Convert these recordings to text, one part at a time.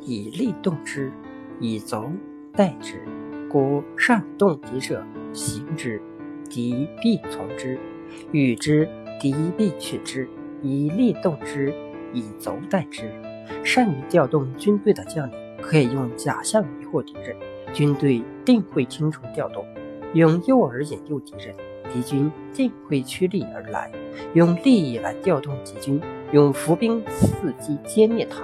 以利动之，以轴待之。故上动敌者，行之，敌必从之；与之，敌必去之。以利动之，以轴待之。善于调动军队的将领，可以用假象迷惑敌人，军队定会听从调动；用诱饵引诱敌人，敌军定会趋利而来。用利益来调动敌军，用伏兵伺机歼灭他。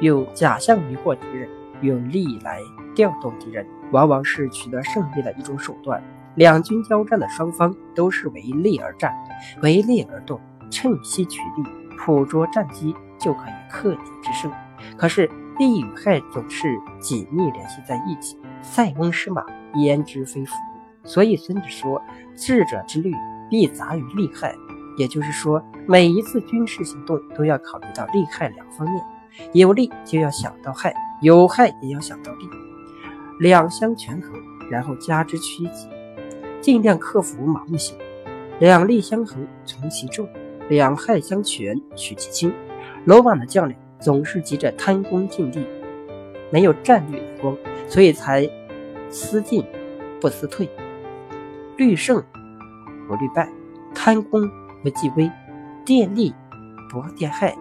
用假象迷惑敌人，用利来调动敌人。往往是取得胜利的一种手段。两军交战的双方都是为利而战，为利而动，趁机取利，捕捉战机就可以克敌制胜。可是利与害总是紧密联系在一起，塞翁失马，焉知非福。所以孙子说：“智者之虑，必杂于利害。”也就是说，每一次军事行动都要考虑到利害两方面，有利就要想到害，有害也要想到利。两相权衡，然后加之趋吉，尽量克服盲目性。两利相衡，从其重；两害相权，取其轻。罗马的将领总是急着贪功尽利，没有战略眼光，所以才思进不思退，虑胜不虑败，贪功不计危，电利不电害，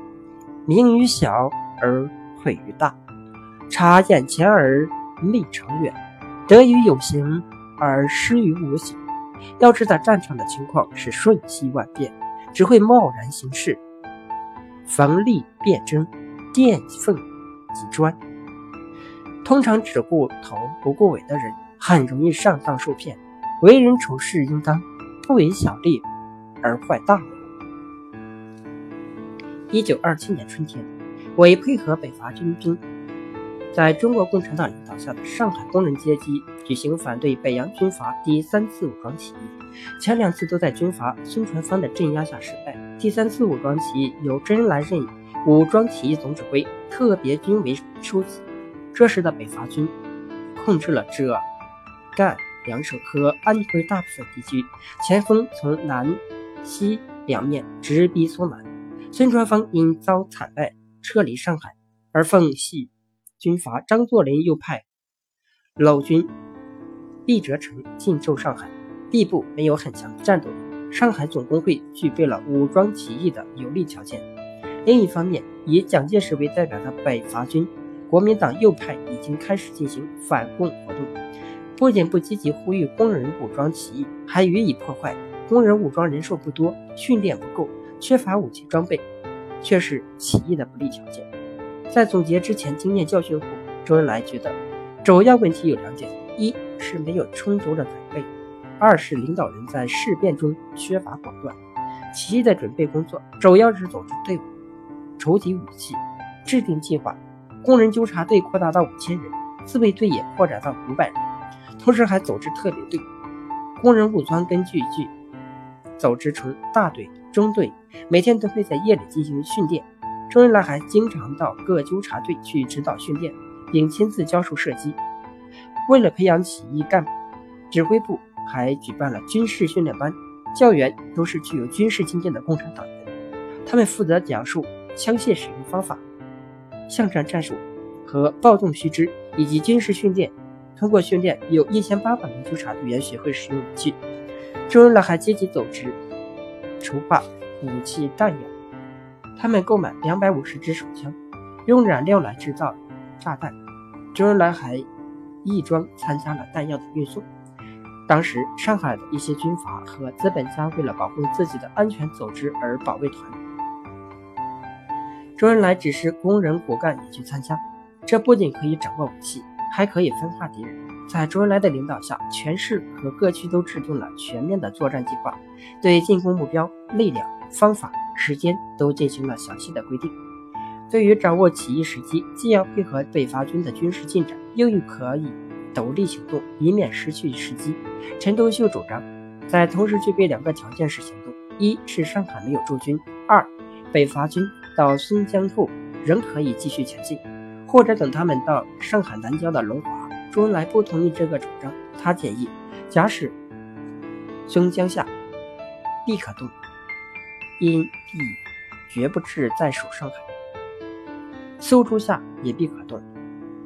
名于小而毁于大，察眼前而。立长远，得于有形而失于无形。要知道战场的情况是瞬息万变，只会贸然行事，逢利便争，见缝即钻。通常只顾头不顾尾的人，很容易上当受骗。为人处事应当不为小利而坏大。一九二七年春天，为配合北伐军兵。在中国共产党领导下的上海工人阶级举行反对北洋军阀第三次武装起义，前两次都在军阀孙传芳的镇压下失败。第三次武装起义由周恩来任武装起义总指挥、特别军委书记。这时的北伐军控制了浙、赣两省和安徽大部分地区，前锋从南、西两面直逼苏南。孙传芳因遭惨败，撤离上海，而奉系。军阀张作霖又派老军毕哲成进驻上海，毕部没有很强的战斗力，上海总工会具备了武装起义的有利条件。另一方面，以蒋介石为代表的北伐军，国民党右派已经开始进行反共活动，不仅不积极呼吁工人武装起义，还予以破坏。工人武装人数不多，训练不够，缺乏武器装备，却是起义的不利条件。在总结之前经验教训后，周恩来觉得主要问题有两点：一是没有充足的准备；二是领导人在事变中缺乏果断。起义的准备工作主要是组织队伍、筹集武器、制定计划。工人纠察队扩大到五千人，自卫队也扩展到五百人，同时还组织特别队。工人武装根据剧组织成大队、中队，每天都会在夜里进行训练。周恩来还经常到各纠察队去指导训练，并亲自教授射击。为了培养起义干部，指挥部还举办了军事训练班，教员都是具有军事经验的共产党员，他们负责讲述枪械使用方法、巷战战术和暴动须知以及军事训练。通过训练，有一千八百名纠察队员学会使用武器。周恩来还积极组织筹划武器弹药。他们购买两百五十支手枪，用染料来制造炸弹。周恩来还义装参加了弹药的运送。当时，上海的一些军阀和资本家为了保护自己的安全，组织而保卫团。周恩来指示工人骨干也去参加，这不仅可以掌握武器，还可以分化敌人。在周恩来的领导下，全市和各区都制定了全面的作战计划，对进攻目标、力量、方法。时间都进行了详细的规定。对于掌握起义时机，既要配合北伐军的军事进展，又可以独立行动，以免失去时机。陈独秀主张，在同时具备两个条件时行动：一是上海没有驻军；二，北伐军到松江后仍可以继续前进，或者等他们到上海南郊的龙华。周恩来不同意这个主张，他建议，假使松江下，必可动。因必绝不至再守上海。苏州下也必可动，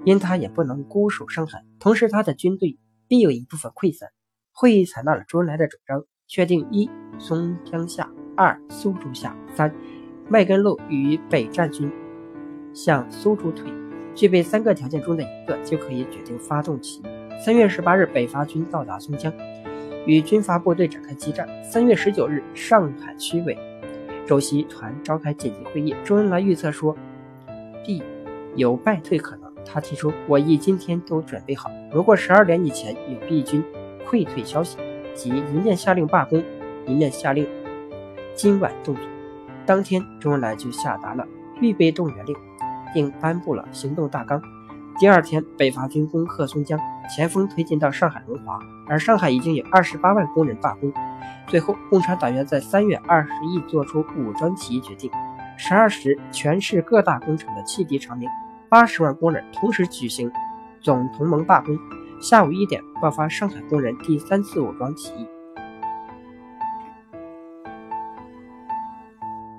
因他也不能孤守上海，同时他的军队必有一部分溃散。会议采纳了周恩来的主张，确定一松江下，二苏州下，三麦根路与北战军向苏州退。具备三个条件中的一个，就可以决定发动起义。三月十八日，北伐军到达松江，与军阀部队展开激战。三月十九日，上海区委主席团召开紧急会议，周恩来预测说，必有败退可能。他提出，我亦今天都准备好，如果十二点以前有敌军溃退消息，即一面下令罢工，一面下令今晚动作。当天，周恩来就下达了预备动员令。并颁布了行动大纲。第二天，北伐军攻克松江，前锋推进到上海龙华，而上海已经有二十八万工人罢工。最后，共产党员在三月二十日做出武装起义决定。十二时，全市各大工厂的汽笛长鸣，八十万工人同时举行总同盟罢工。下午一点，爆发上海工人第三次武装起义。